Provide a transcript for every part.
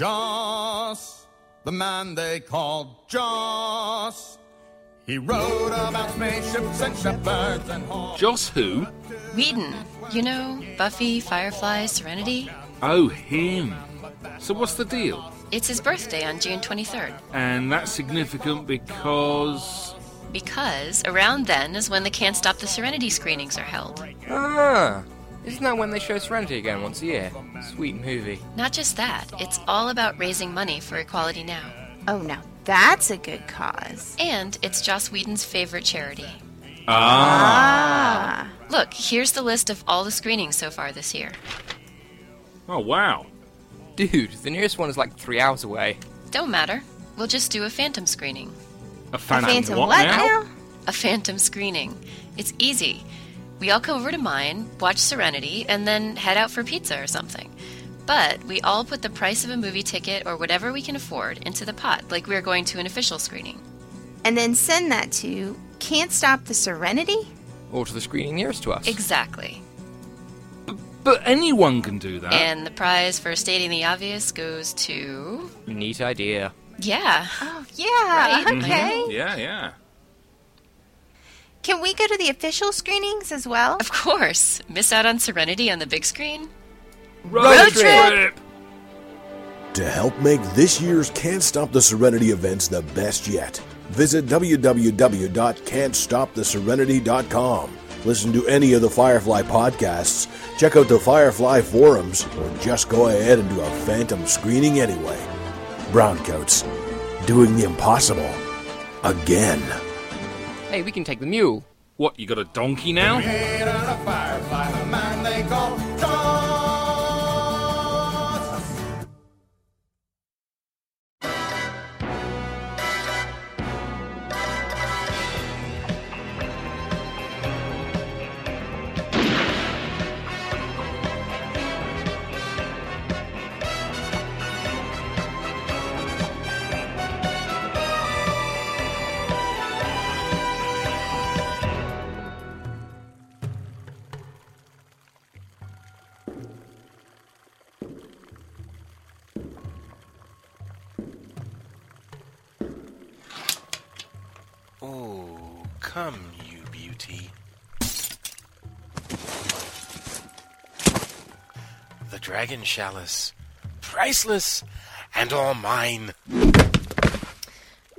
Joss, the man they called Joss. He wrote about spaceships and shepherds and horses. Joss who? Whedon. You know, Buffy, Firefly, Serenity? Oh, him. So what's the deal? It's his birthday on June 23rd. And that's significant because. Because around then is when the Can't Stop the Serenity screenings are held. Ah, isn't that when they show Serenity again once a year? Sweet movie. Not just that, it's all about raising money for Equality Now. Oh, now that's a good cause. And it's Joss Whedon's favorite charity. Ah. Look, here's the list of all the screenings so far this year. Oh, wow. Dude, the nearest one is like three hours away. Don't matter. We'll just do a phantom screening. A phantom, Phantom what, what now? now? A phantom screening. It's easy. We all come over to mine, watch Serenity, and then head out for pizza or something. But we all put the price of a movie ticket or whatever we can afford into the pot, like we're going to an official screening. And then send that to Can't Stop the Serenity? Or to the screening nearest to us. Exactly. But anyone can do that. And the prize for stating the obvious goes to. Neat idea. Yeah. Oh, yeah. Right. Okay. Mm-hmm. yeah, yeah. Can we go to the official screenings as well? Of course. Miss out on Serenity on the big screen? Road, trip. To help make this year's Can't Stop the Serenity events the best yet, visit www.can'tstoptheserenity.com. Listen to any of the Firefly podcasts, check out the Firefly forums, or just go ahead and do a phantom screening anyway. Browncoats, doing the impossible. Again. Hey, we can take the mule. What, you got a donkey now? Chalice, priceless and all mine.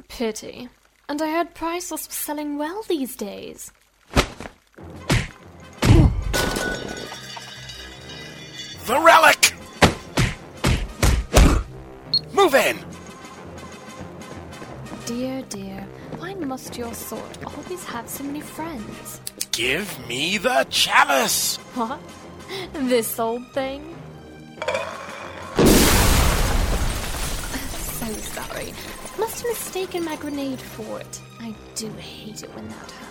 Pity. And I heard Priceless was selling well these days. The relic! Move in! Dear, dear, why must your sort always have so many friends? Give me the chalice! What? This old thing? So sorry. Must have mistaken my grenade for it. I do hate it when that happens.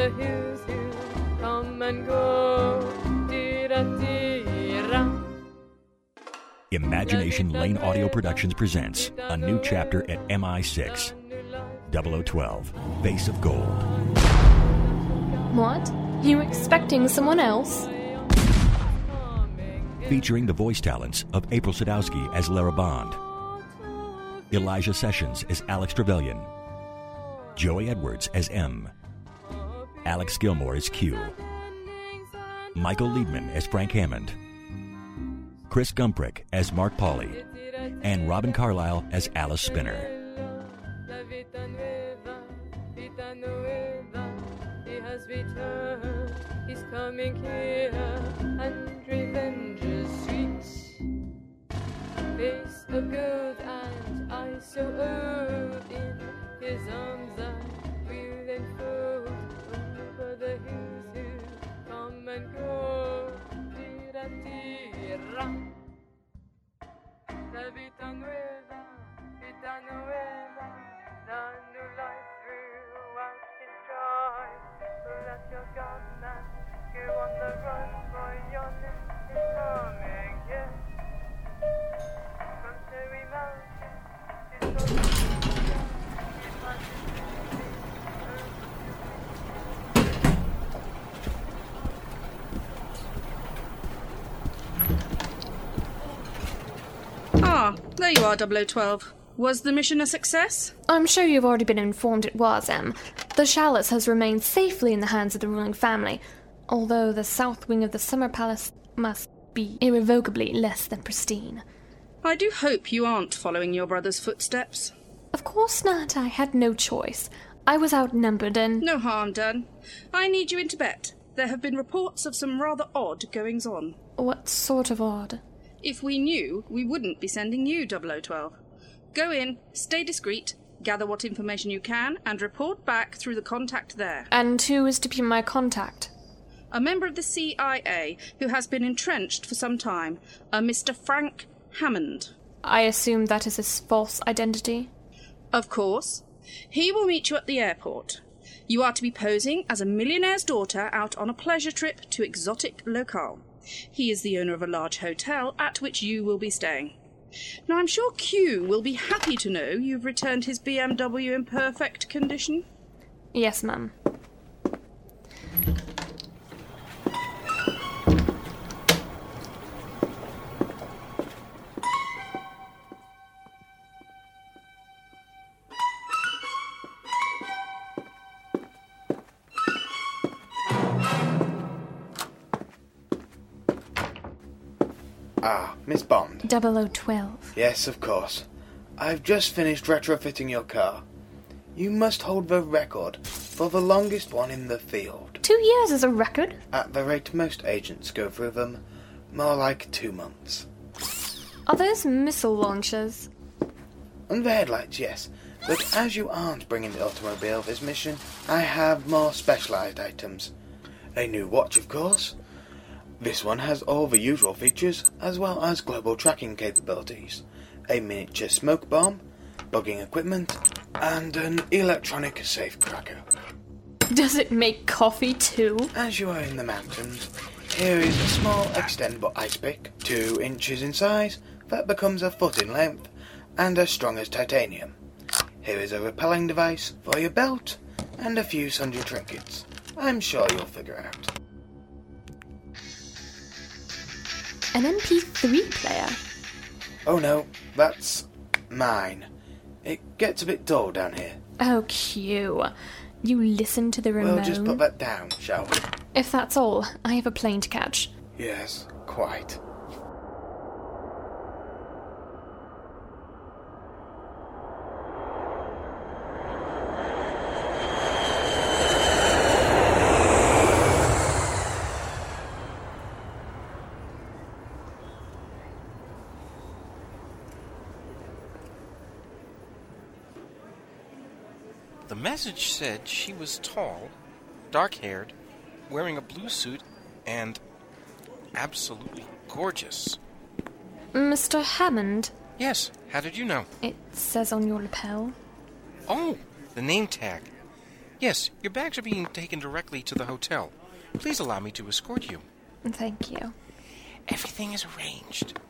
The hills he'll come and go. Imagination Lane Audio Productions presents a new chapter at MI6 0012 Face of Gold. What? You expecting someone else? Featuring the voice talents of April Sadowski as Lara Bond, Elijah Sessions as Alec Trevelyan, Joey Edwards as M, Alex Gilmore as Q, Michael Liebman as Frank Hammond, Chris Gumprick as Mark Pauley, and Robin Carlyle as Alice Spinner. So old, in his arms I Go, tira tira la vita nueva vita nueva la new life throughout so let your gunman go on the run for your name is coming yeah from mountains to Ah, there you are, 0012. Was the mission a success? I'm sure you've already been informed it was, M. The chalice has remained safely in the hands of the ruling family, although the south wing of the Summer Palace must be irrevocably less than pristine. I do hope you aren't following your brother's footsteps. Of course not. I had no choice. I was outnumbered and. No harm done. I need you in Tibet. There have been reports of some rather odd goings on. What sort of odd? If we knew, we wouldn't be sending you 0012. Go in, stay discreet, gather what information you can, and report back through the contact there. And who is to be my contact? A member of the CIA who has been entrenched for some time, a Mr. Frank Hammond. I assume that is his false identity? Of course. He will meet you at the airport. You are to be posing as a millionaire's daughter out on a pleasure trip to exotic locale. He is the owner of a large hotel at which you will be staying. Now, I'm sure Q will be happy to know you've returned his BMW in perfect condition. Yes, ma'am. 0012. Yes, of course. I've just finished retrofitting your car. You must hold the record for the longest one in the field. Two years is a record? At the rate most agents go through them, more like two months. Are those missile launchers? On the headlights, yes. But as you aren't bringing the automobile this mission, I have more specialized items. A new watch, of course. This one has all the usual features, as well as global tracking capabilities. A miniature smoke bomb, bugging equipment, and an electronic safe cracker. Does it make coffee too? As you are in the mountains, here is a small extendable ice pick, two inches in size, that becomes a foot in length, and as strong as titanium. Here is a repelling device for your belt, and a few sundry trinkets. I'm sure you'll figure out. An MP3 player? Oh no, that's mine. It gets a bit dull down here. Oh, Q. You listen to the remote. We'll just put that down, shall we? If that's all, I have a plane to catch. Yes, quite. The message said she was tall, dark haired, wearing a blue suit, and absolutely gorgeous. Mr. Hammond? Yes, how did you know? It says on your lapel. Oh, the name tag. Yes, your bags are being taken directly to the hotel. Please allow me to escort you. Thank you. Everything is arranged.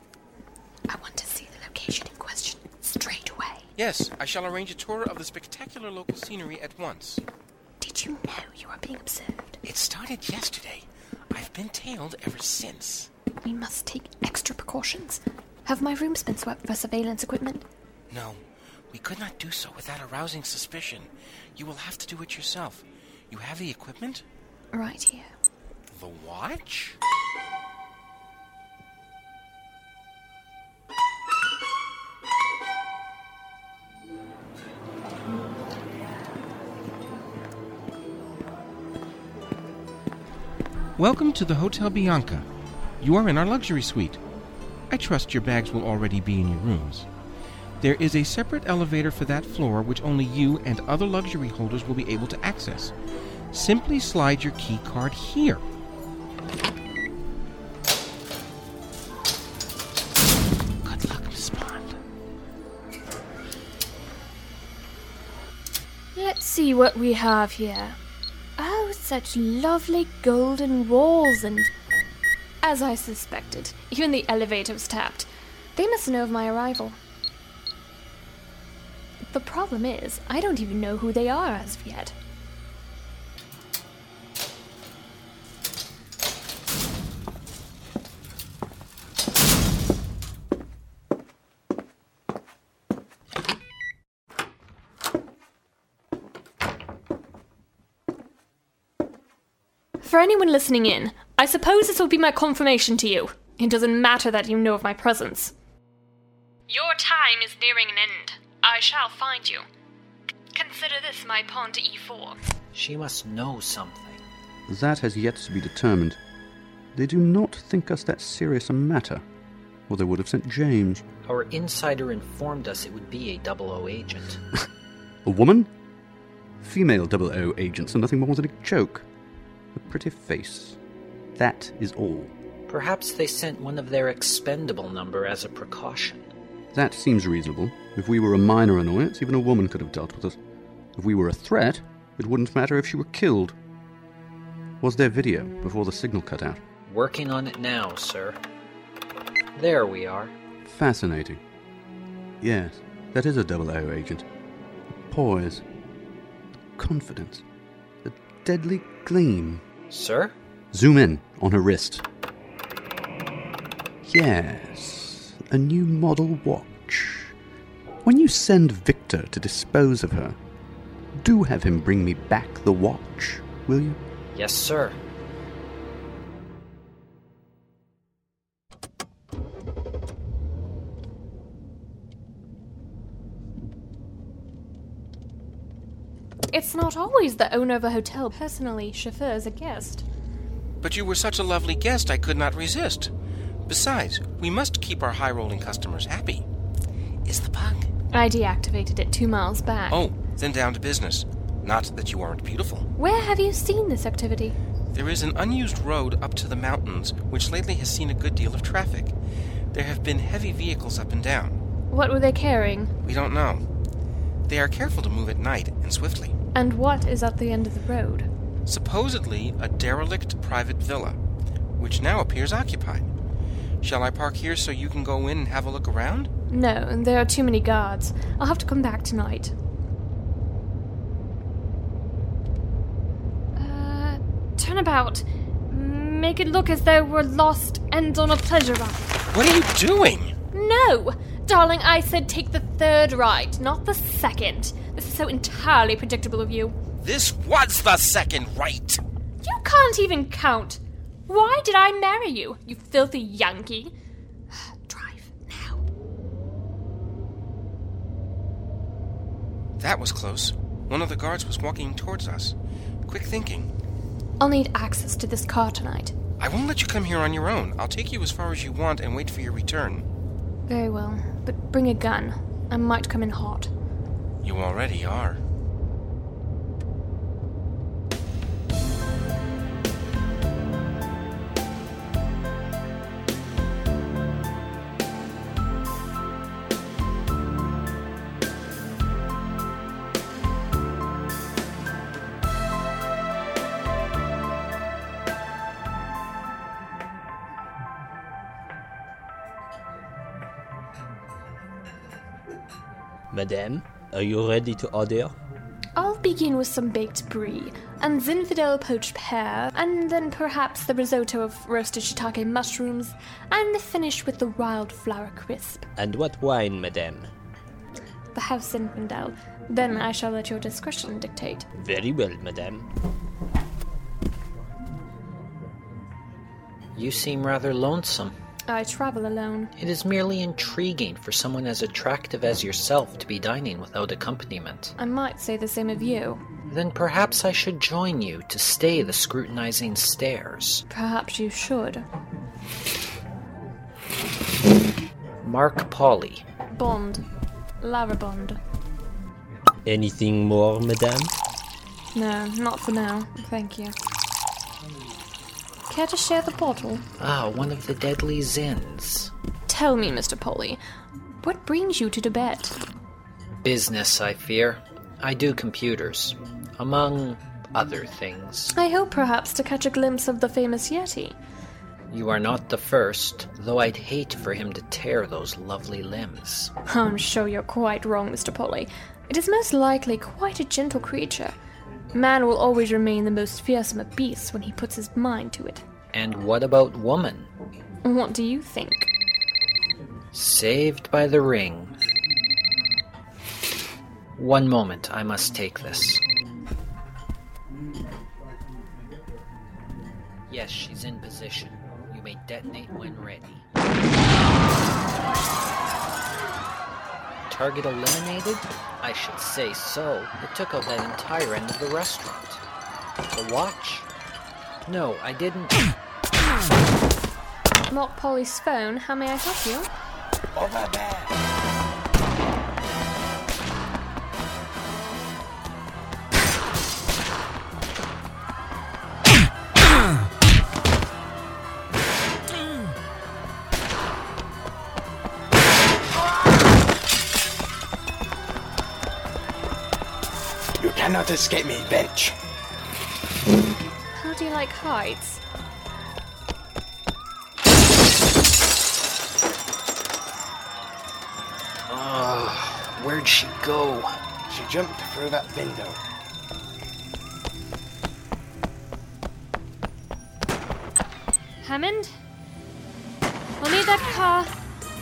I want to see the location in question. Yes, I shall arrange a tour of the spectacular local scenery at once. Did you know you were being observed? It started yesterday. I've been tailed ever since. We must take extra precautions. Have my rooms been swept for surveillance equipment? No, we could not do so without arousing suspicion. You will have to do it yourself. You have the equipment? Right here. The watch? Welcome to the Hotel Bianca. You are in our luxury suite. I trust your bags will already be in your rooms. There is a separate elevator for that floor which only you and other luxury holders will be able to access. Simply slide your key card here. Good luck, Miss Bond. Let's see what we have here. Such lovely golden walls and. As I suspected, even the elevator was tapped. They must know of my arrival. The problem is, I don't even know who they are as of yet. Anyone listening in, I suppose this will be my confirmation to you. It doesn't matter that you know of my presence. Your time is nearing an end. I shall find you. Consider this my pawn to e4. She must know something. That has yet to be determined. They do not think us that serious a matter, or they would have sent James. Our insider informed us it would be a double O agent. A woman? Female double O agents are nothing more than a joke. A pretty face. That is all. Perhaps they sent one of their expendable number as a precaution. That seems reasonable. If we were a minor annoyance, even a woman could have dealt with us. If we were a threat, it wouldn't matter if she were killed. Was there video before the signal cut out? Working on it now, sir. There we are. Fascinating. Yes, that is a double O agent. A poise, a confidence, deadly gleam. Sir? Zoom in on her wrist. Yes, a new model watch. When you send Victor to dispose of her, do have him bring me back the watch, will you? Yes, sir. It's not always the owner of a hotel personally chauffeurs a guest. But you were such a lovely guest, I could not resist. Besides, we must keep our high rolling customers happy. Is the bug? I deactivated it two miles back. Oh, then down to business. Not that you aren't beautiful. Where have you seen this activity? There is an unused road up to the mountains, which lately has seen a good deal of traffic. There have been heavy vehicles up and down. What were they carrying? We don't know. They are careful to move at night and swiftly. And what is at the end of the road? Supposedly a derelict private villa, which now appears occupied. Shall I park here so you can go in and have a look around? No, there are too many guards. I'll have to come back tonight. Uh, turn about. Make it look as though we're lost and on a pleasure ride. What are you doing? No! Darling, I said take the third ride, not the second. This is so entirely predictable of you. This was the second right. You can't even count. Why did I marry you, you filthy Yankee? Drive now. That was close. One of the guards was walking towards us. Quick thinking. I'll need access to this car tonight. I won't let you come here on your own. I'll take you as far as you want and wait for your return. Very well, but bring a gun. I might come in hot. You already are. Madame, are you ready to order? I'll begin with some baked brie, and Zinfandel poached pear, and then perhaps the risotto of roasted shiitake mushrooms, and finish with the wildflower crisp. And what wine, Madame? The house Zinfandel. Then I shall let your discretion dictate. Very well, Madame. You seem rather lonesome. I travel alone. It is merely intriguing for someone as attractive as yourself to be dining without accompaniment. I might say the same of you. Then perhaps I should join you to stay the scrutinizing stares. Perhaps you should. Mark Pauley. Bond. Lara Bond. Anything more, Madame? No, not for now. Thank you. Care to share the bottle? Ah, one of the deadly Zins. Tell me, Mr. Pauley, what brings you to Tibet? Business, I fear. I do computers. Among other things. I hope perhaps to catch a glimpse of the famous Yeti. You are not the first, though I'd hate for him to tear those lovely limbs. I'm sure you're quite wrong, Mr. Pauley. It is most likely quite a gentle creature. Man will always remain the most fearsome of beasts when he puts his mind to it. And what about woman? What do you think? Saved by the ring. One moment, I must take this. Yes, she's in position. You may detonate when ready. Target eliminated? I should say so. It took out that entire end of the restaurant. The watch? No, I didn't. Mark Pauley's phone, how may I help you? Over there. Cannot escape me, bench. How do you like heights? Oh, where'd she go? She jumped through that window. Hammond? We'll need that car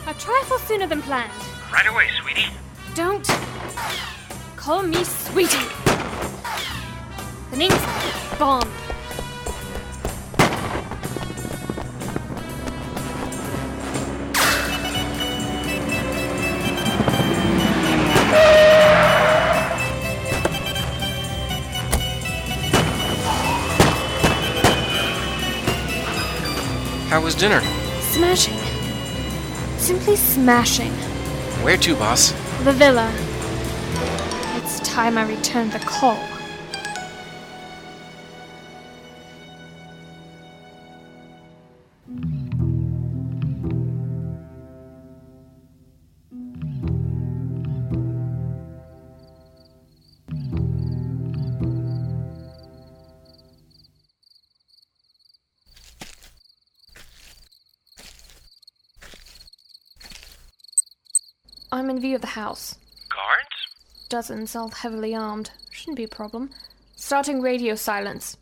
a trifle sooner than planned. Right away, sweetie. Don't call me sweetie. The name's Bond. How was dinner? Smashing. Simply smashing. Where to, boss? The villa. It's time I returned the call. I'm in view of the house. Guards? Dozens, all heavily armed. Shouldn't be a problem. Starting radio silence.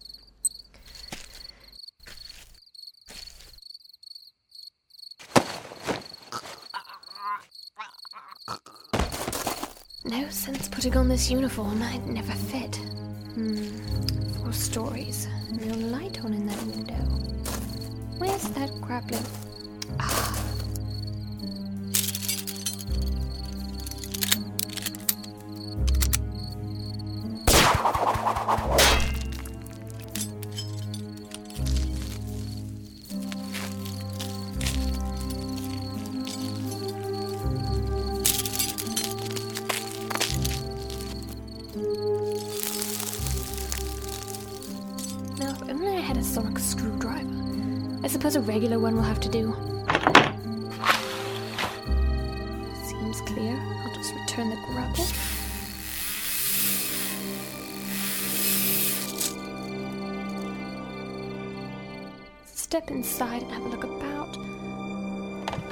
No sense putting on this uniform. I'd never fit. Hmm. Four stories. No light on in that window. Where's that grappling? Ah. A regular one will have to do. Seems clear. I'll just return the grapple. Step inside and have a look about.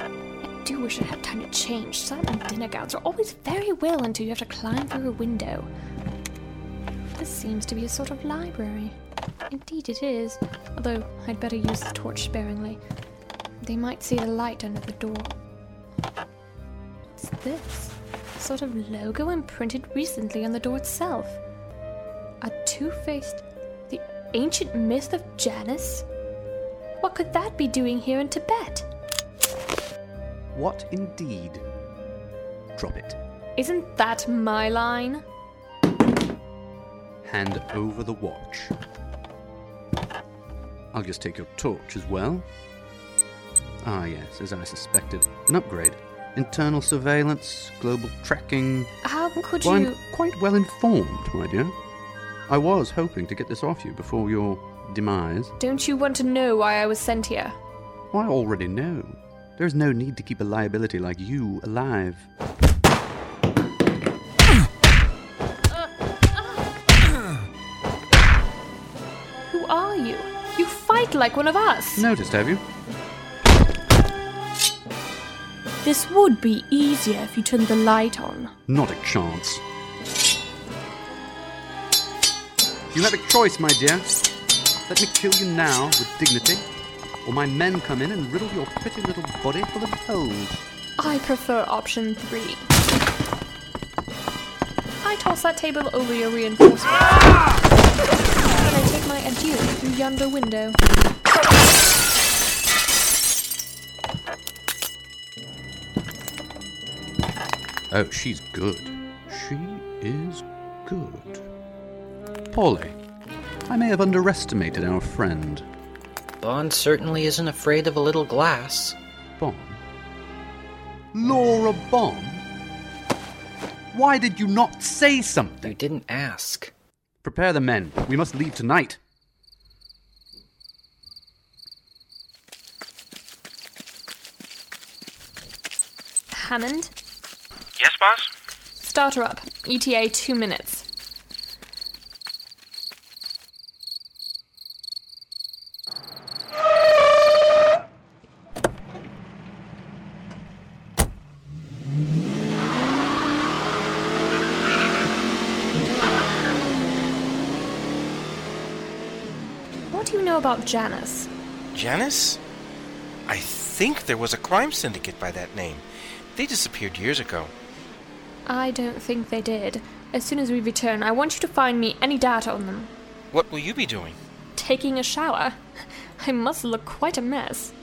I do wish I had time to change. Certain dinner gowns are always very well until you have to climb through a window. This seems to be a sort of library. Indeed it is, although I'd better use the torch sparingly. They might see the light under the door. What's this? A sort of logo imprinted recently on the door itself. A two-faced... the ancient myth of Janus? What could that be doing here in Tibet? What indeed? Drop it. Isn't that my line? Hand over the watch. I'll just take your torch as well. Ah, yes, as I suspected. An upgrade. Internal surveillance, global tracking. How could Well, you... I'm quite well informed, my dear. I was hoping to get this off you before your demise. Don't you want to know why I was sent here? I already know. There's no need to keep a liability like you alive. Like one of us. Noticed, have you? This would be easier if you turned the light on. Not a chance. You have a choice, my dear. Let me kill you now with dignity, or my men come in and riddle your pretty little body full of holes. I prefer option three. I toss that table over your reinforcements. Ah! And I take my adieu through yonder window. Oh, she's good. She is good. Pauley, I may have underestimated our friend. Bond certainly isn't afraid of a little glass. Bond? Lara Bond? Why did you not say something? You didn't ask. Prepare the men. We must leave tonight. Hammond, Yes, boss? start her up. ETA two minutes. About Janus? Janus? I think there was a crime syndicate by that name. They disappeared years ago. I don't think they did. As soon as we return, I want you to find me any data on them. What will you be doing? Taking a shower. I must look quite a mess.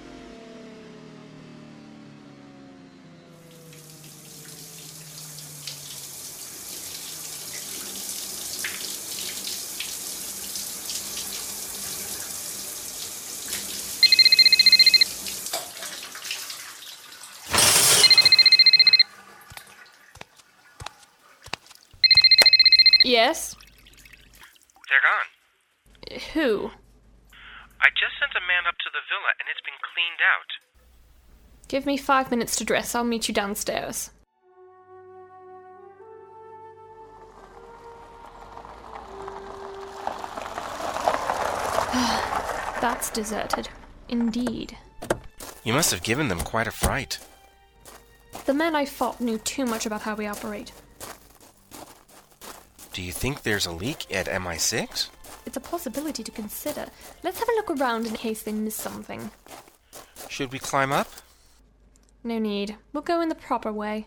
Yes? They're gone. Who? I just sent a man up to the villa and it's been cleaned out. Give me five minutes to dress. I'll meet you downstairs. Ah, that's deserted. Indeed. You must have given them quite a fright. The men I fought knew too much about how we operate. Do you think there's a leak at MI6? It's a possibility to consider. Let's have a look around in case they miss something. Should we climb up? No need. We'll go in the proper way.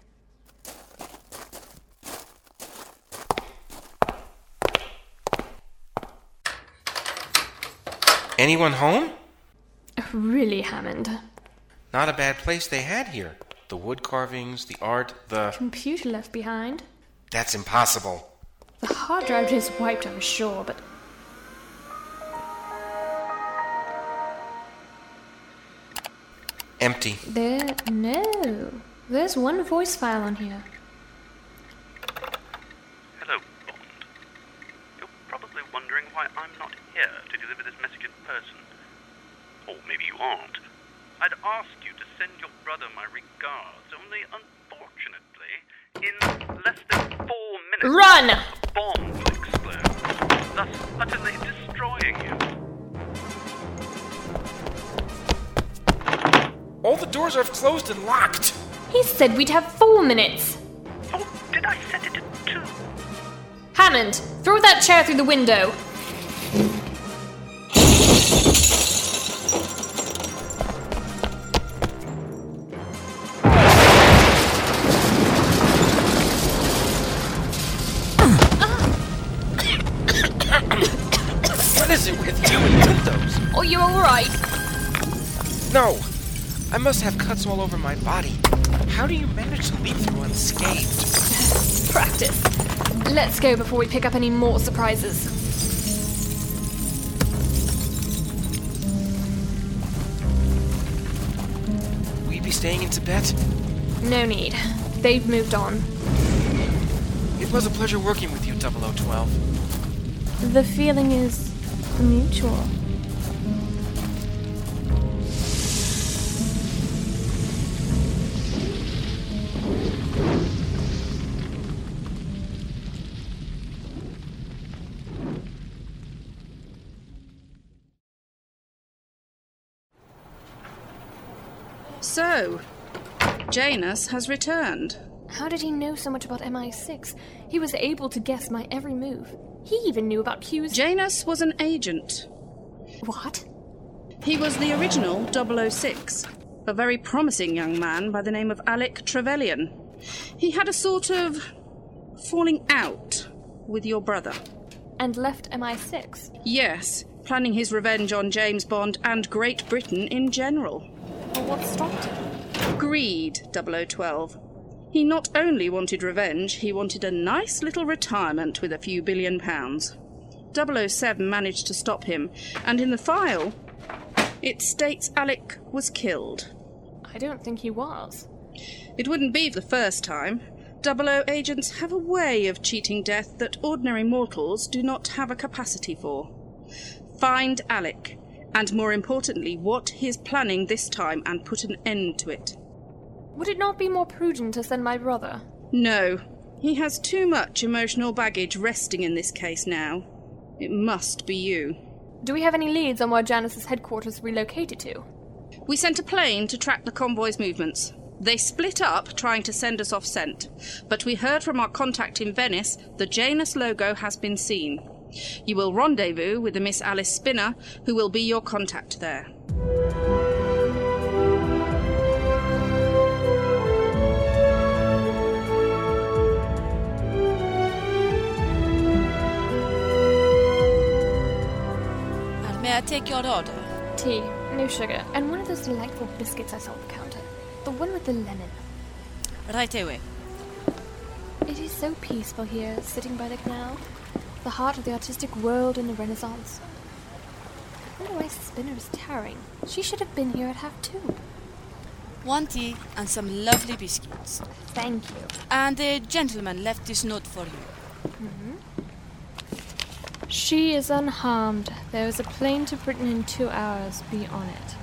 Anyone home? Really, Hammond. Not a bad place they had here. The wood carvings, the art, the. Computer left behind. That's impossible. The hard drive is wiped, I'm sure, but Empty. there. No. There's one voice file on here. Hello, Bond. You're probably wondering why I'm not here to deliver this message in person. Or maybe you aren't. I'd asked you to send your brother my regards, only unfortunately, in less than four minutes, Run! A bomb will explode, thus utterly destroying you. All the doors are closed and locked. He said we'd have four minutes. Oh, did I set it to two? Hammond, throw that chair through the window. I must have cuts all over my body. How do you manage to leap through unscathed? Practice. Let's go before we pick up any more surprises. Will you be staying in Tibet? No need. They've moved on. It was a pleasure working with you, 0012. The feeling is mutual. Janus has returned. How did he know so much about MI6? He was able to guess my every move. He even knew about Q's. Janus was an agent. What? He was the original 006, a very promising young man by the name of Alec Trevelyan. He had a sort of falling out with your brother. And left MI6? Yes, planning his revenge on James Bond and Great Britain in general. Well, what stopped him? Greed, 0012. He not only wanted revenge, he wanted a nice little retirement with a few billion pounds. 007 managed to stop him, and in the file, it states Alec was killed. I don't think he was. It wouldn't be the first time. 00 agents have a way of cheating death that ordinary mortals do not have a capacity for. Find Alec, and more importantly, what he is planning this time, and put an end to it. Would it not be more prudent to send my brother? No. He has too much emotional baggage resting in this case now. It must be you. Do we have any leads on where Janus's headquarters relocated to? We sent a plane to track the convoy's movements. They split up trying to send us off scent, but we heard from our contact in Venice the Janus logo has been seen. You will rendezvous with the Miss Alice Spinner, who will be your contact there. And may I take your order? Tea, no sugar, and one of those delightful biscuits I saw on the counter. The one with the lemon. Right away. It is so peaceful here, sitting by the canal. The heart of the artistic world in the Renaissance. I wonder why Spinner is tarrying. She should have been here at half two. One tea and some lovely biscuits. Thank you. And a gentleman left this note for you. Mm-hmm. She is unharmed. There is a plane to Britain in two hours. Be on it.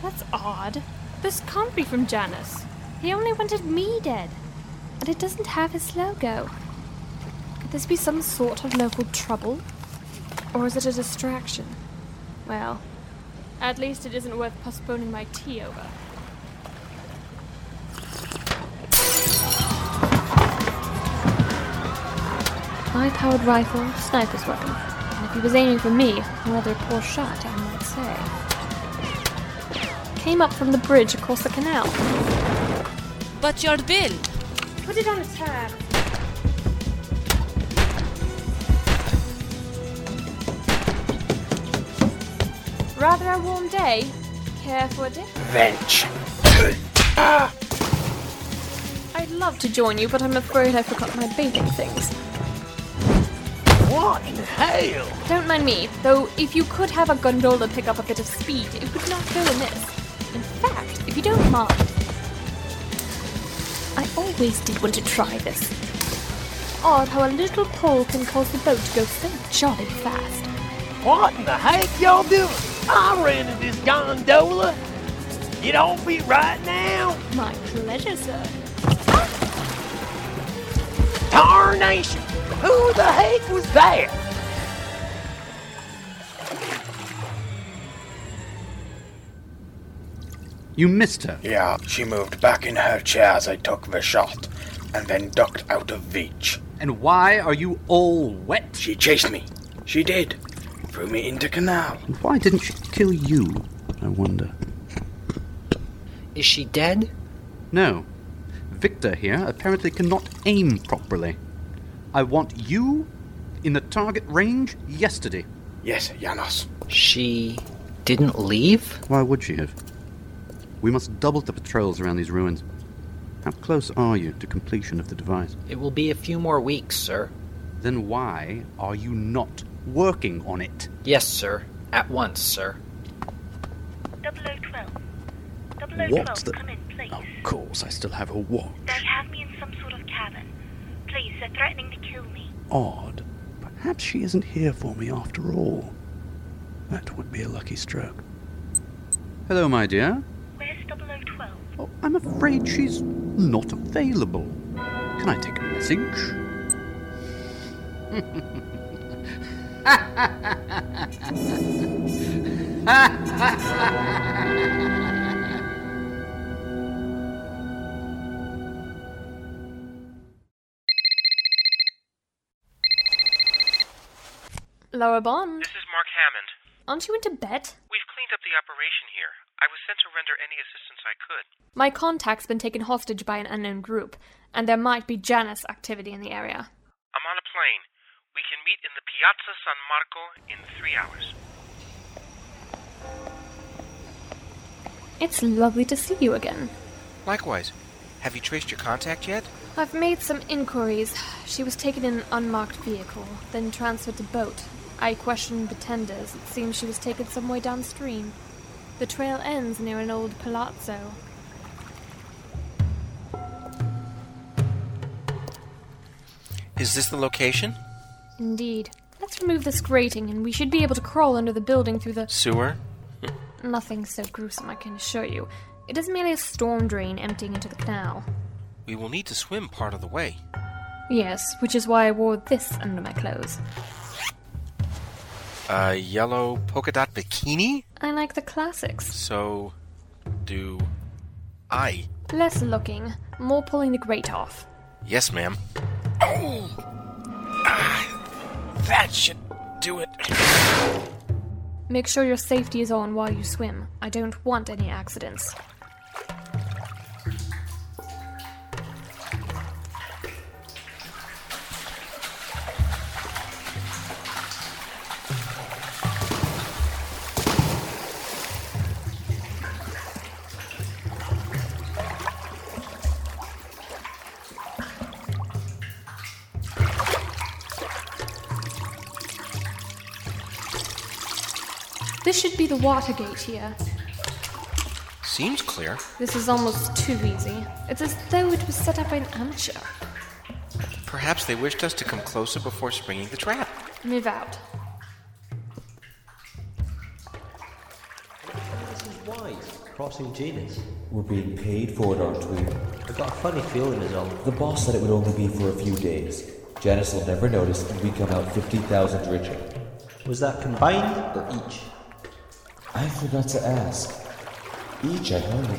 That's odd. This can't be from Janus. He only wanted me dead. And it doesn't have his logo. Could this be some sort of local trouble? Or is it a distraction? Well, at least it isn't worth postponing my tea over. High powered rifle, sniper's weapon. And if he was aiming for me, a rather poor shot, I might say. Came up from the bridge across the canal. But your bill. Put it on a tab. Rather a warm day. Care for a dip? Vench. I'd love to join you, but I'm afraid I forgot my bathing things. What in hell? Don't mind me, though if you could have a gondola pick up a bit of speed, it would not go amiss. In fact, if you don't mind, I always did want to try this. Odd how a little pull can cause the boat to go so jolly fast. What in the heck y'all doing? I rented this gondola. Get off it right now. My pleasure, sir. Tarnation! Who the heck was that? You missed her. Yeah, she moved back in her chair as I took the shot, and then ducked out of reach. And why are you all wet? She chased me. She did. Threw me into canal. Why didn't she kill you? I wonder. Is she dead? No. Victor here apparently cannot aim properly. I want you in the target range yesterday. Yes, Janus. She didn't leave? Why would she have? We must double the patrols around these ruins. How close are you to completion of the device? It will be a few more weeks, sir. Then why are you not working on it? Yes, sir. At once, sir. 0012. What 0012, the- come in, please. Of course, I still have a watch. They have me in some sort of cabin. Please, they're threatening to kill me. Odd. Perhaps she isn't here for me after all. That would be a lucky stroke. Hello, my dear. Where's 0012? Oh, I'm afraid she's not available. Can I take a message? Lara Bond. This is Mark Hammond. Aren't you into bed? We've cleaned up the operation here. I was sent to render any assistance I could. My contact's been taken hostage by an unknown group, and there might be Janus activity in the area. I'm on a plane. We can meet in the Piazza San Marco in three hours. It's lovely to see you again. Likewise. Have you traced your contact yet? I've made some inquiries. She was taken in an unmarked vehicle, then transferred to boat. I questioned the tenders. It seems she was taken some way downstream. The trail ends near an old palazzo. Is this the location? Indeed. Let's remove this grating, and we should be able to crawl under the building through the. Sewer? Nothing so gruesome, I can assure you. It is merely a storm drain emptying into the canal. We will need to swim part of the way. Yes, which is why I wore this under my clothes. A yellow polka dot bikini? I like the classics. So do I. Less looking, more pulling the grate off. Yes, ma'am. Ah, that should do it. Make sure your safety is on while you swim. I don't want any accidents. Should be the water gate here. Seems clear. This is almost too easy. It's as though it was set up by an amateur. Perhaps they wished us to come closer before springing the trap. Move out. This is wise. Crossing Janus. We're being paid for it, aren't we? I got a funny feeling as all. The boss said it would only be for a few days. Janus will never notice, and we come out 50,000 richer. Was that combined or each? I forgot to ask. Each, I heard.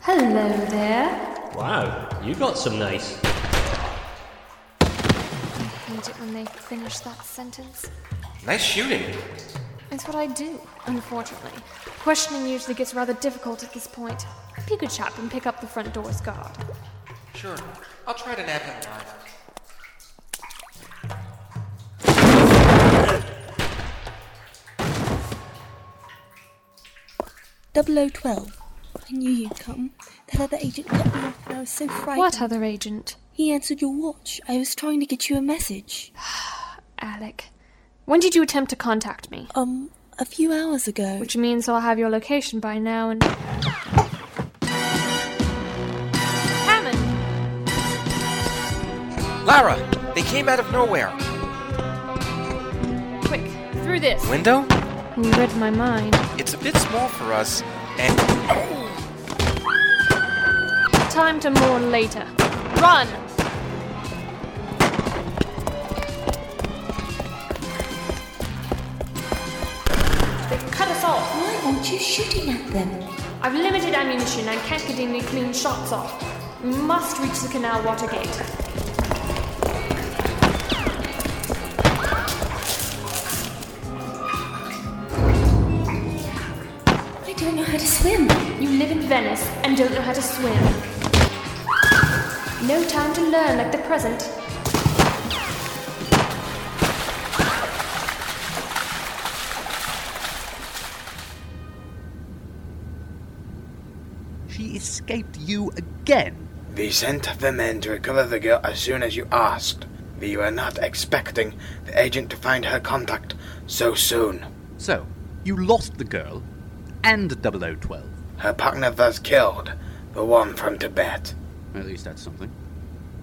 Hello there. Wow, you got some nice. Hate it when they finish that sentence. Nice shooting. It's what I do, unfortunately. Questioning usually gets rather difficult at this point. Be a good chap and pick up the front door's guard. Sure. I'll try to nab him alive. Double O twelve. I knew you'd come. That other agent cut me off and I was so frightened. What other agent? He answered your watch. I was trying to get you a message. Alec. When did you attempt to contact me? Um, a few hours ago. Which means I'll have your location by now and. Hammond! Lara! They came out of nowhere. Quick, through this. Window? You read my mind. It's a bit small for us, and. Time to mourn later. Run! They cut us off. Why aren't you shooting at them? I've limited ammunition and can't get any clean shots off. We must reach the canal water gate. And don't know how to swim. No time to learn like the present. She escaped you again. We sent the men to recover the girl as soon as you asked. We were not expecting the agent to find her contact so soon. So, you lost the girl and 0012. Her partner was killed, the one from Tibet. At least that's something.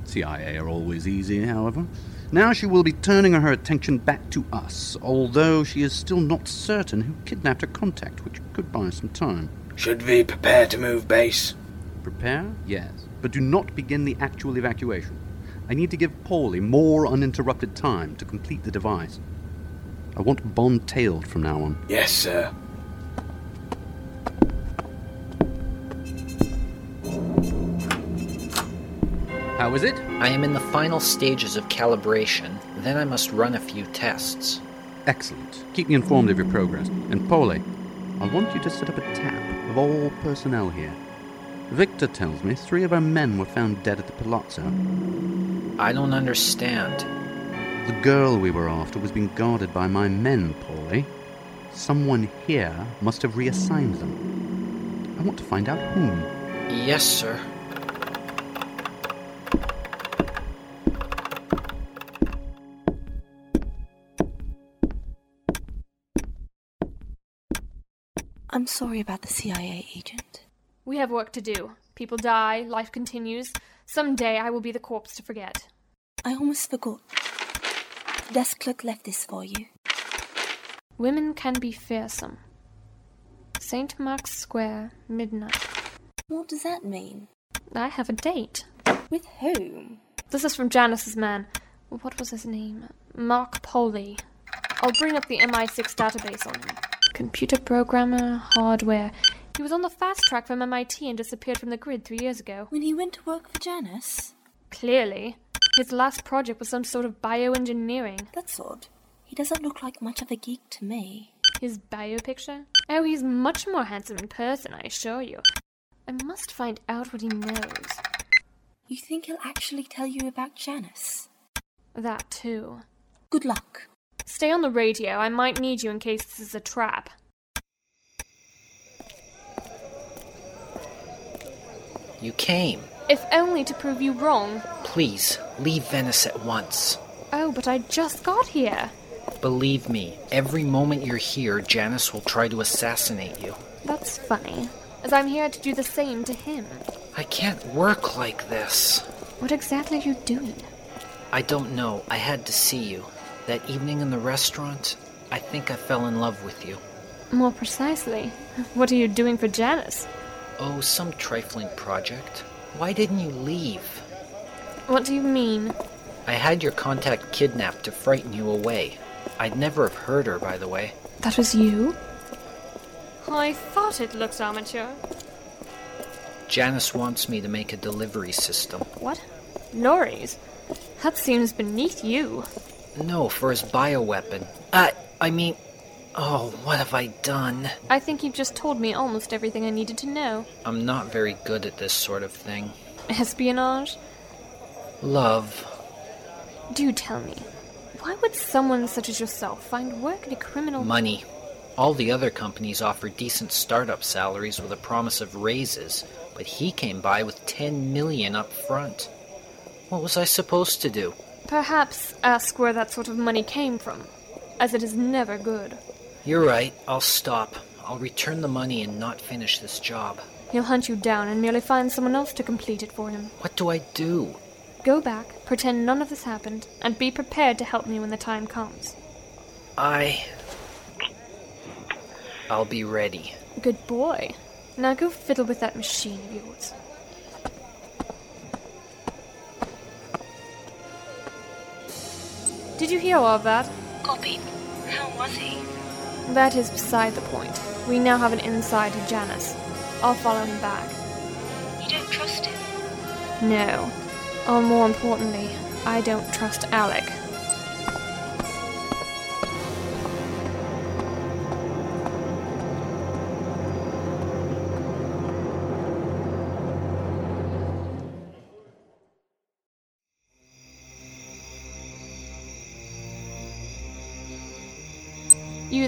CIA are always easy, however. Now she will be turning her attention back to us, although she is still not certain who kidnapped her contact, which could buy some time. Should we prepare to move base? Prepare? Yes. But do not begin the actual evacuation. I need to give Pauley more uninterrupted time to complete the device. I want Bond tailed from now on. Yes, sir. How is it? I am in the final stages of calibration, then I must run a few tests. Excellent. Keep me informed of your progress. And Pauley, I want you to set up a tap of all personnel here. Victor tells me three of our men were found dead at the palazzo. I don't understand. The girl we were after was being guarded by my men, Pauley. Someone here must have reassigned them. I want to find out whom. Yes, sir. I'm sorry about the CIA agent. We have work to do. People die, life continues. Someday I will be the corpse to forget. I almost forgot. The desk clerk left this for you. Women can be fearsome. St. Mark's Square, midnight. What does that mean? I have a date. With whom? This is from Janus's man. What was his name? Mark Pauley. I'll bring up the MI6 database on him. Computer programmer, hardware. He was on the fast track from MIT and disappeared from the grid three years ago. When he went to work for Janus? Clearly. His last project was some sort of bioengineering. That's odd. He doesn't look like much of a geek to me. His bio picture? Oh, he's much more handsome in person, I assure you. I must find out what he knows. You think he'll actually tell you about Janus? That too. Good luck. Stay on the radio. I might need you in case this is a trap. You came. If only to prove you wrong. Please, leave Venice at once. Oh, but I just got here. Believe me, every moment you're here, Janus will try to assassinate you. That's funny, as I'm here to do the same to him. I can't work like this. What exactly are you doing? I don't know. I had to see you. That evening in the restaurant, I think I fell in love with you. More precisely, what are you doing for Janus? Oh, some trifling project. Why didn't you leave? What do you mean? I had your contact kidnapped to frighten you away. I'd never have hurt her, by the way. That was you? I thought it looked amateur. Janus wants me to make a delivery system. What? Lorries? That seems beneath you. No, for his bioweapon. I, I mean, oh, what have I done? I think you've just told me almost everything I needed to know. I'm not very good at this sort of thing. Espionage? Love. Do tell me, why would someone such as yourself find work at a criminal. Money. All the other companies offer decent startup salaries with a promise of raises, but he came by with 10 million up front. What was I supposed to do? Perhaps ask where that sort of money came from, as it is never good. You're right, I'll stop. I'll return the money and not finish this job. He'll hunt you down and merely find someone else to complete it for him. What do I do? Go back, pretend none of this happened, and be prepared to help me when the time comes. I. I'll be ready. Good boy. Now go fiddle with that machine of yours. Did you hear all of that? Copy. How was he? That is beside the point. We now have an inside to Janus. I'll follow him back. You don't trust him? No. Or more importantly, I don't trust Alec.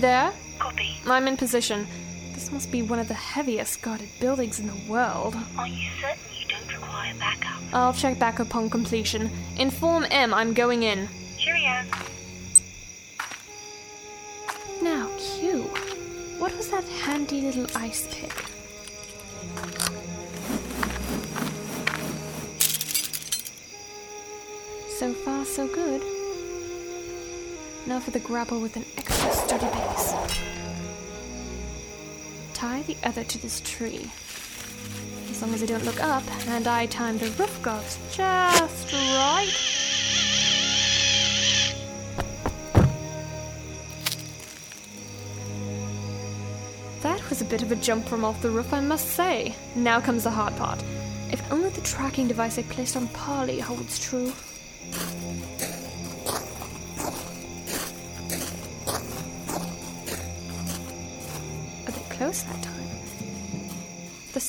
There? Copy. I'm in position. This must be one of the heaviest guarded buildings in the world. Are you certain you don't require backup? I'll check back upon completion. Inform M I'm going in. Cheerio. Now, Q. What was that handy little ice pick? So far, so good. Now for the grapple with an extra Tie the other to this tree. As long as I don't look up, and I time the roof guards just right. That was a bit of a jump from off the roof, I must say. Now comes the hard part. If only the tracking device I placed on Pauley holds true.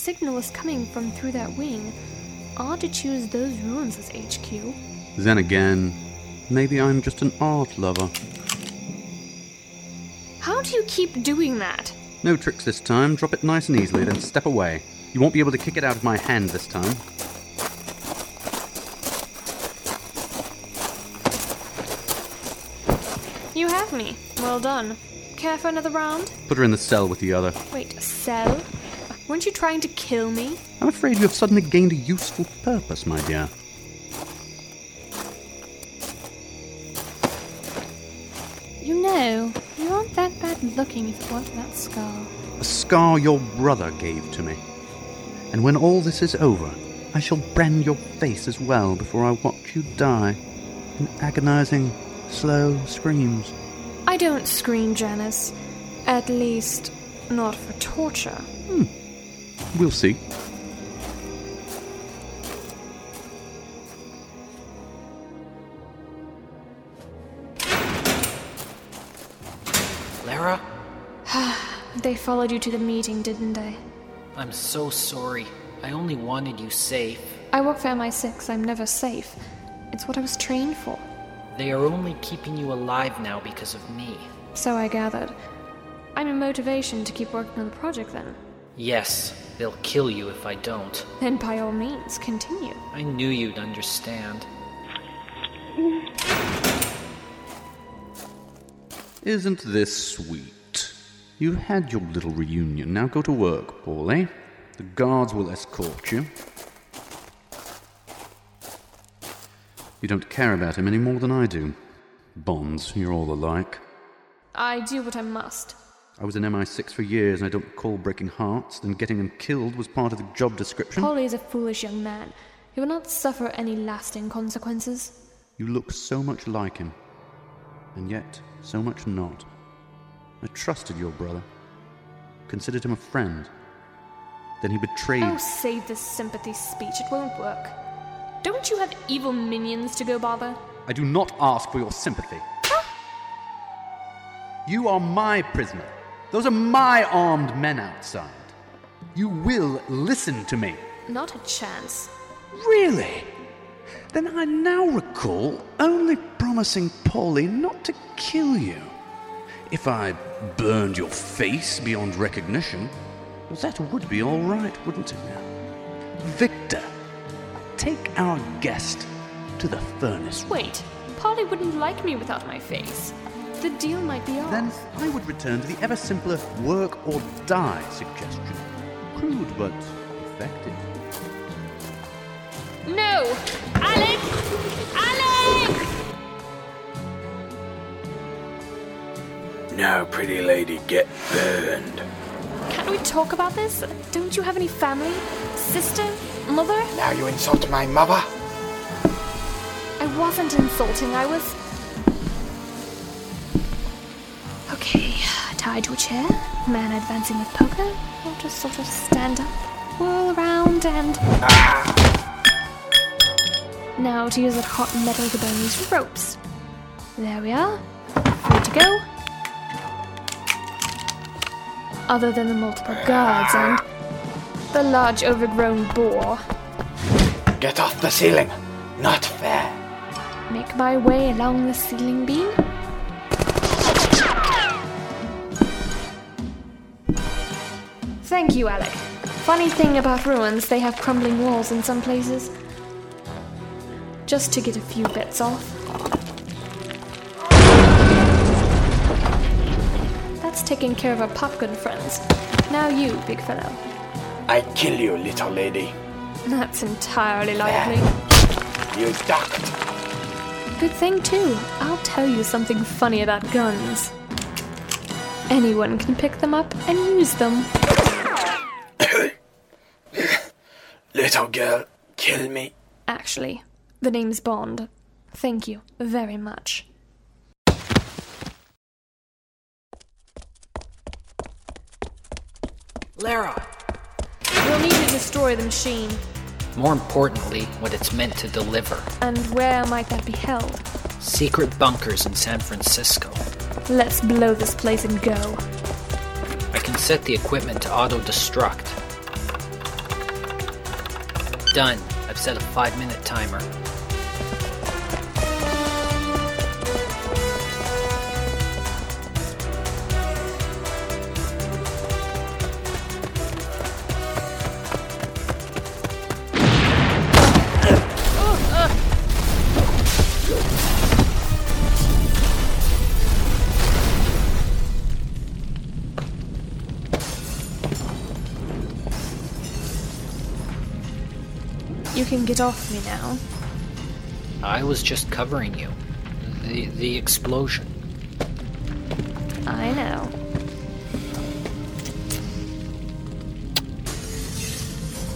Signal is coming from through that wing. Odd to choose those ruins as HQ. Then again, maybe I'm just an art lover. How do you keep doing that? No tricks this time. Drop it nice and easily, then step away. You won't be able to kick it out of my hand this time. You have me. Well done. Care for another round? Put her in the cell with the other. Wait, cell? Weren't you trying to kill me? I'm afraid you have suddenly gained a useful purpose, my dear. You know, you aren't that bad looking if you want that scar. A scar your brother gave to me. And when all this is over, I shall brand your face as well before I watch you die in agonizing, slow screams. I don't scream, Janus. At least, not for torture. We'll see. Lara, they followed you to the meeting, didn't they? I'm so sorry. I only wanted you safe. I work for MI6. I'm never safe. It's what I was trained for. They are only keeping you alive now because of me. So I gathered. I'm a motivation to keep working on the project then. Yes, they'll kill you if I don't. Then by all means, continue. I knew you'd understand. Isn't this sweet? You've had your little reunion. Now go to work, Pauley. Eh? The guards will escort you. You don't care about him any more than I do. Bonds, you're all alike. I do what I must. I was in MI6 for years and I don't recall breaking hearts, then getting them killed was part of the job description. Pauley is a foolish young man. He will not suffer any lasting consequences. You look so much like him, and yet so much not. I trusted your brother, considered him a friend. Then he betrayed. Oh, save this sympathy speech. It won't work. Don't you have evil minions to go bother? I do not ask for your sympathy. You are my prisoner. Those are my armed men outside. You will listen to me. Not a chance. Really? Then I now recall only promising Pauley not to kill you. If I burned your face beyond recognition, well, that would be all right, wouldn't it now? Victor, take our guest to the furnace. Wait, Pauley wouldn't like me without my face. The deal might be off. Then I would return to the ever simpler work or die suggestion. Crude but effective. No! Alec! Alec! Now, pretty lady, get burned. Can't we talk about this? Don't you have any family? Sister? Mother? Now you insult my mother? I wasn't insulting, I was. Tied to a chair, man advancing with poker, or just sort of stand up, whirl around, and. Now to use that hot metal to burn these ropes. There we are. Free to go. Other than the multiple guards and the large overgrown boar. Get off the ceiling. Not fair. Make my way along the ceiling beam. Thank you, Alec. Funny thing about ruins, they have crumbling walls in some places. Just to get a few bits off. That's taking care of our popgun friends. Now you, big fellow. I kill you, little lady. That's entirely likely. You ducked. Good thing, too. I'll tell you something funny about guns. Anyone can pick them up and use them. Little girl, kill me. Actually, the name's Bond. Thank you very much. Lara! We'll need to destroy the machine. More importantly, what it's meant to deliver. And where might that be held? Secret bunkers in San Francisco. Let's blow this place and go. I can Set the equipment to auto destruct. Done. I've set a five minute timer. Can get off me now. I was just covering you. The, the explosion. I know.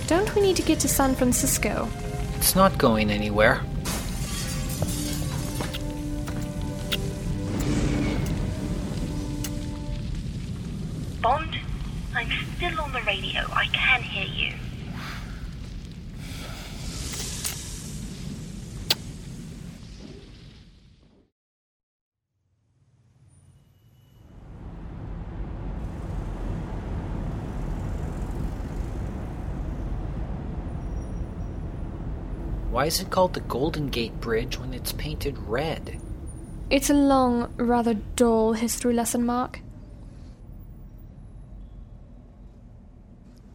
Don't we need to get to San Francisco? It's not going anywhere. Is it called the Golden Gate Bridge when it's painted red? It's a long, rather dull history lesson, Mark.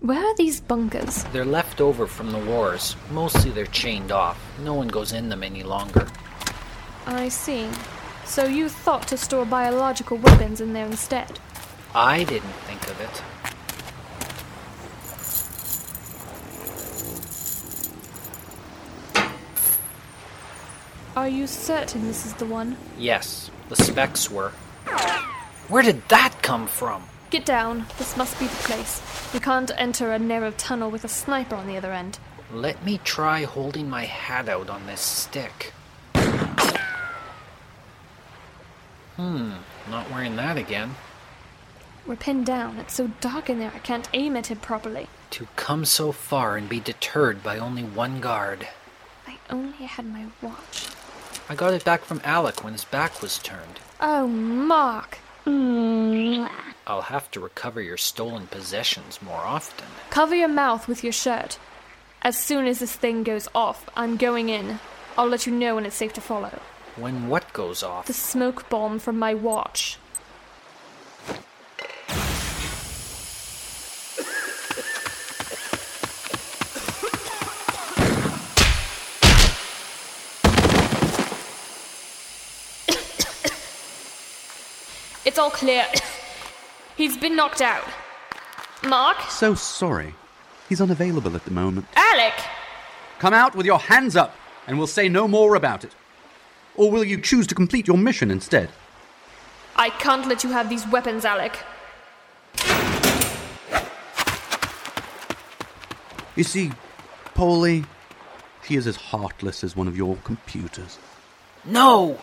Where are these bunkers? They're left over from the wars. Mostly they're chained off. No one goes in them any longer. I see. So you thought to store biological weapons in there instead? I didn't think of it. Are you certain this is the one? Yes, the specs were. Where did that come from? Get down. This must be the place. We can't enter a narrow tunnel with a sniper on the other end. Let me try holding my hat out on this stick. Hmm, not wearing that again. We're pinned down. It's so dark in there I can't aim at him properly. To come so far and be deterred by only one guard. I only had my watch. I got it back from Alec when his back was turned. Oh, Mark. I'll have to recover your stolen possessions more often. Cover your mouth with your shirt. As soon as this thing goes off, I'm going in. I'll let you know when it's safe to follow. When what goes off? The smoke bomb from my watch. It's all clear. He's been knocked out. Mark? So sorry. He's unavailable at the moment. Alec! Come out with your hands up, and we'll say no more about it. Or will you choose to complete your mission instead? I can't let you have these weapons, Alec. You see, Pauley, she is as heartless as one of your computers. No!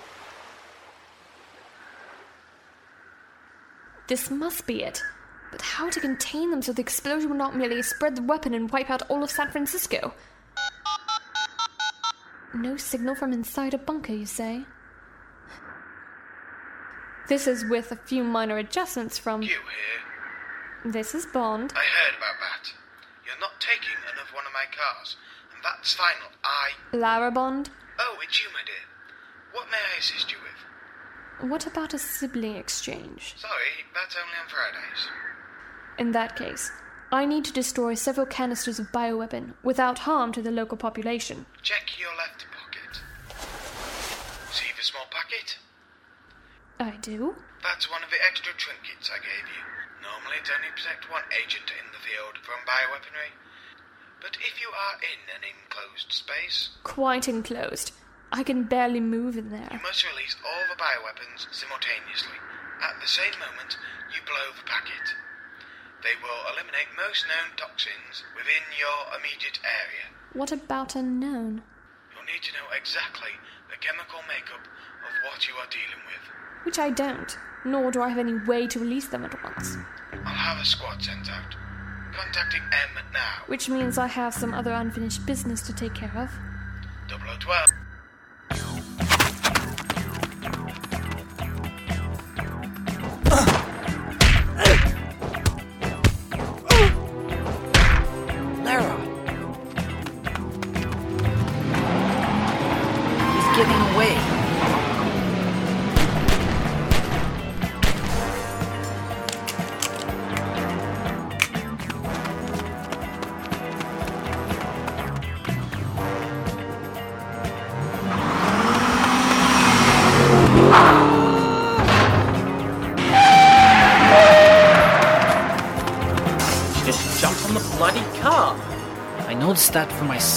This must be it. But how to contain them so the explosion will not merely spread the weapon and wipe out all of San Francisco? No signal from inside a bunker, you say? This is with a few minor adjustments from. You here? This is Bond. I heard about that. You're not taking another one of my cars, and that's final. I. Lara Bond. Oh, it's you, my dear. What may I assist you with? What about a sibling exchange? Sorry, that's only on Fridays. In that case, I need to destroy several canisters of bioweapon without harm to the local population. Check your left pocket. See the small packet? I do? That's one of the extra trinkets I gave you. Normally it only protects one agent in the field from bioweaponry. But if you are in an enclosed space, Quite enclosed. I can barely move in there. you must release all the bioweapons simultaneously. At the same moment, you blow the packet. They will eliminate most known toxins within your immediate area. What about unknown? You'll need to know exactly the chemical makeup of what you are dealing with. Which I don't, nor do I have any way to release them at once. I'll have a squad sent out. Contacting M now. Which means I have some other unfinished business to take care of. 0012.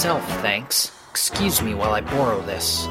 Myself, thanks. Excuse me while I borrow this.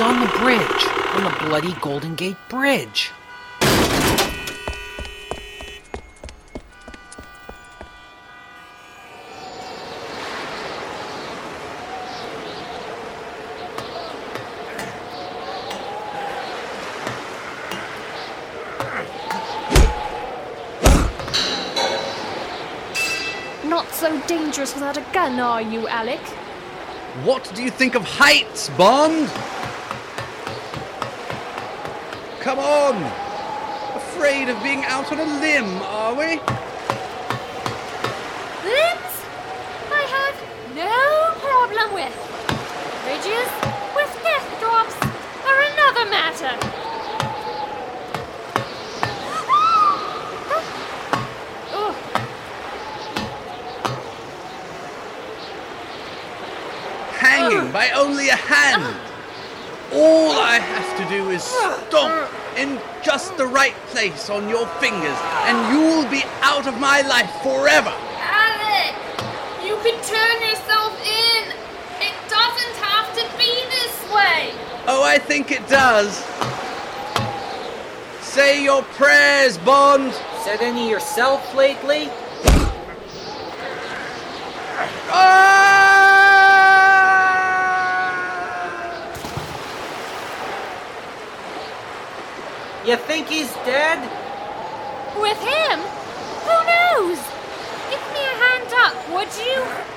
He's on the bridge. On the bloody Golden Gate Bridge. Not so dangerous without a gun, are you, Alec? What do you think of heights, Bond? Come on! Afraid of being out on a limb, are we? Limbs? I have no problem with. Bridges with death drops are another matter. Hanging by only a hand! All I have to do is stomp in just the right place on your fingers, and you'll be out of my life forever! Alec! You can turn yourself in! It doesn't have to be this way! Oh, I think it does. Say your prayers, Bond! Said any yourself lately? Ah! You think he's dead? With him? Who knows? Give me a hand up, would you?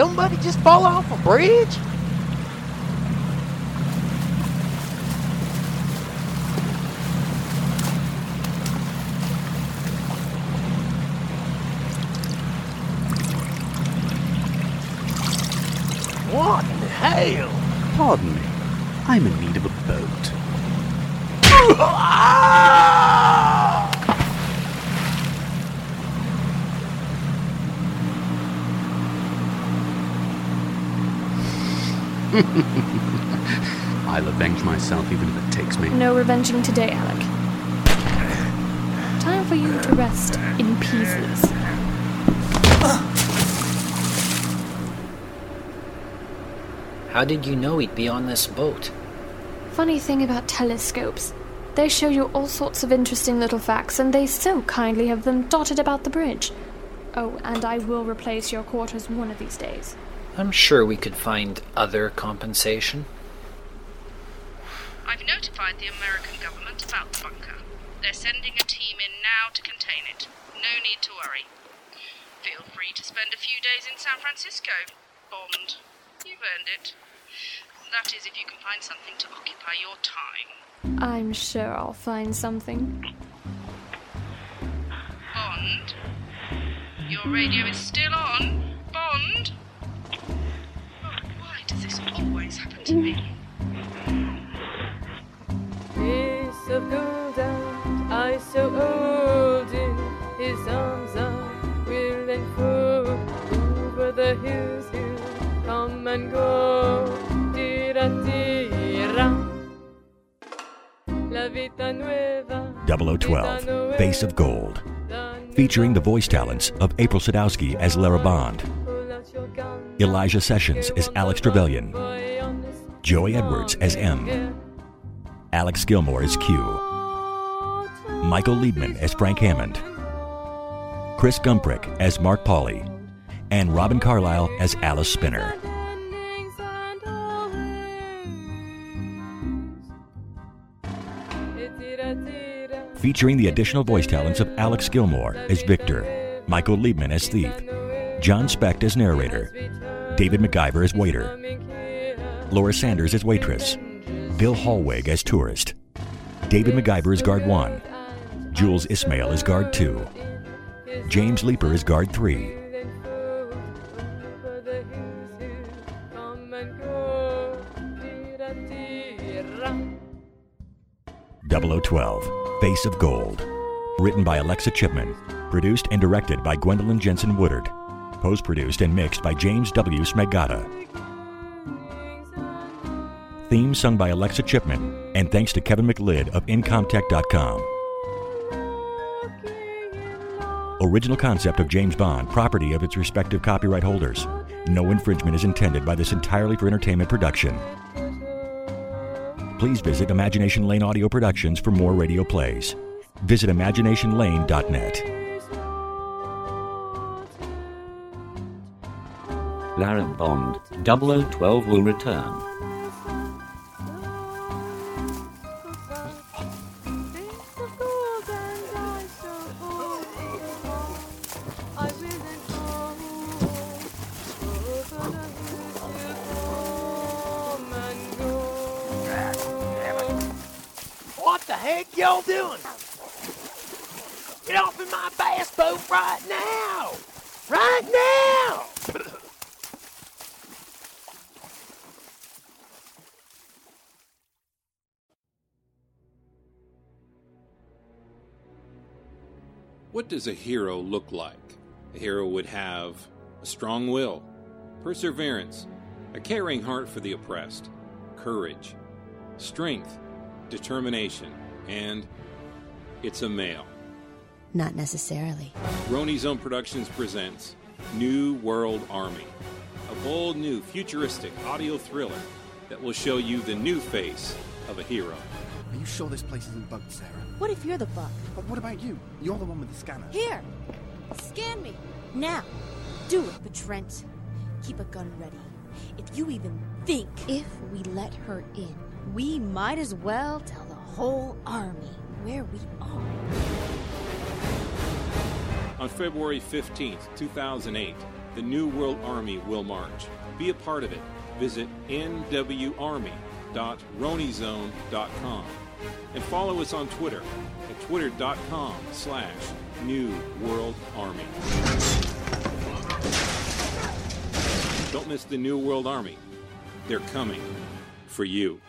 Somebody just fall off a bridge? I'll avenge myself even if it takes me. No revenging today, Alec. Time for you to rest in pieces. How did you know he'd be on this boat? Funny thing about telescopes. They show you all sorts of interesting little facts, and they so kindly have them dotted about the bridge. Oh, and I will replace your quarters one of these days. I'm sure we could find other compensation. I've notified the American government about the bunker. They're sending a team in now to contain it. No need to worry. Feel free to spend a few days in San Francisco, Bond. You've earned it. That is, if you can find something to occupy your time. I'm sure I'll find something. Bond? Your radio is still on? Bond? This always happen to me? Piece of gold and I so old in his arms I will enfold over the hills he'll come and go. Tira, tira. La vita nueva. 0012 Face of Gold. Featuring the voice talents of April Sadowski as Lara Bond, Elijah Sessions as Alec Trevelyan, Joey Edwards as M, Alex Gilmore as Q, Michael Liebman as Frank Hammond, Chris Gumprick as Mark Pauley, and Robin Carlyle as Alice Spinner. Featuring the additional voice talents of Alex Gilmore as Victor, Michael Liebman as Thief, John Specht as narrator, David McIver as waiter, Laura Sanders as waitress, Bill Hallweg as tourist, David McIver as guard 1, Jules Ismail as guard 2, James Leeper as guard 3, Come and go. Tira, tira. 0012 Face of Gold. Written by Alexa Chipman. Produced and directed by Gwendolyn Jensen Woodard. Post produced and mixed by James W. Smegata. Theme sung by Alexa Chipman, and thanks to Kevin MacLeod of Incompetech.com. Original concept of James Bond, property of its respective copyright holders. No infringement is intended by this entirely for entertainment production. Please visit Imagination Lane Audio Productions for more radio plays. Visit imaginationlane.net. Lara Bond, 0012 will return. What the heck y'all doing? Get off in my bass boat right now! Right now! Does a hero look like? A hero would have a strong will, perseverance, a caring heart for the oppressed, courage, strength, determination, and it's a male. Not necessarily. Roni's Own Productions presents New World Army, a bold new futuristic audio thriller that will show you the new face of a hero. Are you sure this place isn't bugged, Sarah? What if you're the bug? But what about you? You're the one with the scanner. Here! Scan me! Now! Do it, but Trent. Keep a gun ready. If you even think. If we let her in, we might as well tell the whole army where we are. On February 15th, 2008, the New World Army will march. Be a part of it. Visit nwarmy.ronizone.com and follow us on Twitter at twitter.com slash New World Army. Don't miss the New World Army. They're coming for you.